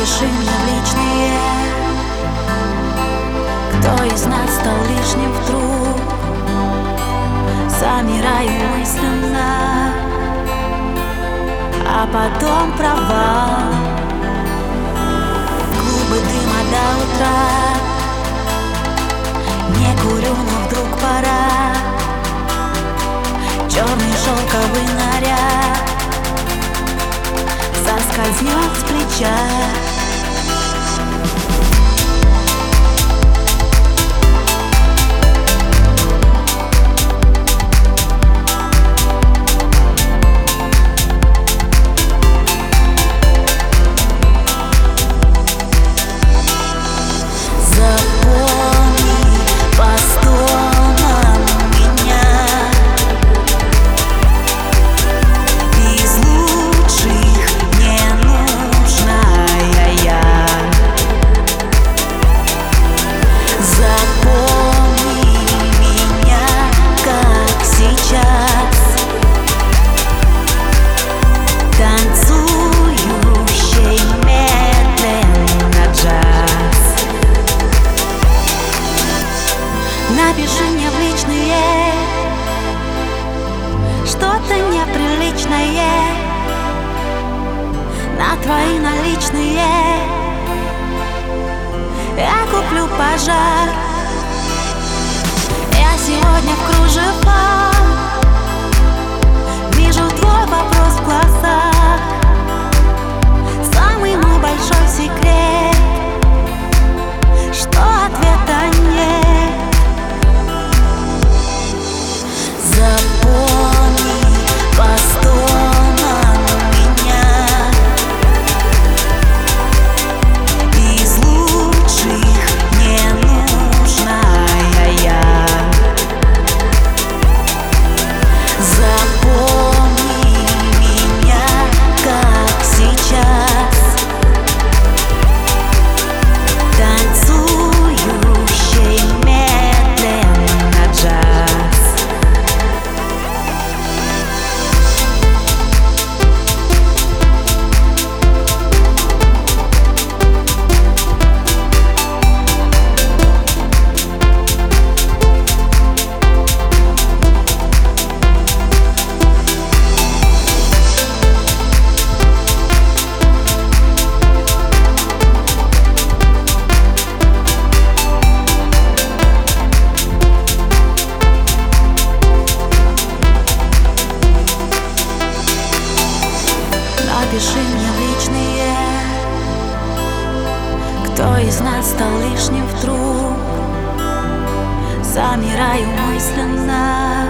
Напиши мне личные. Кто из нас стал лишним вдруг? Замираю мысленно. А потом провал. Клубы дыма до утра. Не курю, но вдруг пора. Черный шелковый наряд. Соскользнет с плеча мне Что-то неприличное. На твои наличные. Я куплю пожар. Я сегодня в кружевах мне в личные Кто из нас стал лишним вдруг? Замираю мысленно.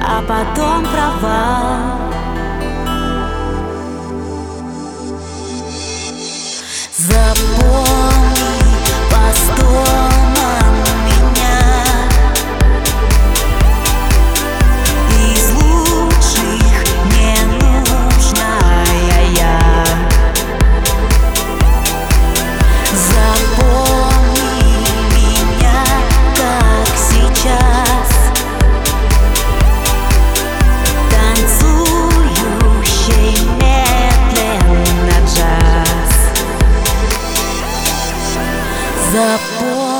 А потом провал the boy.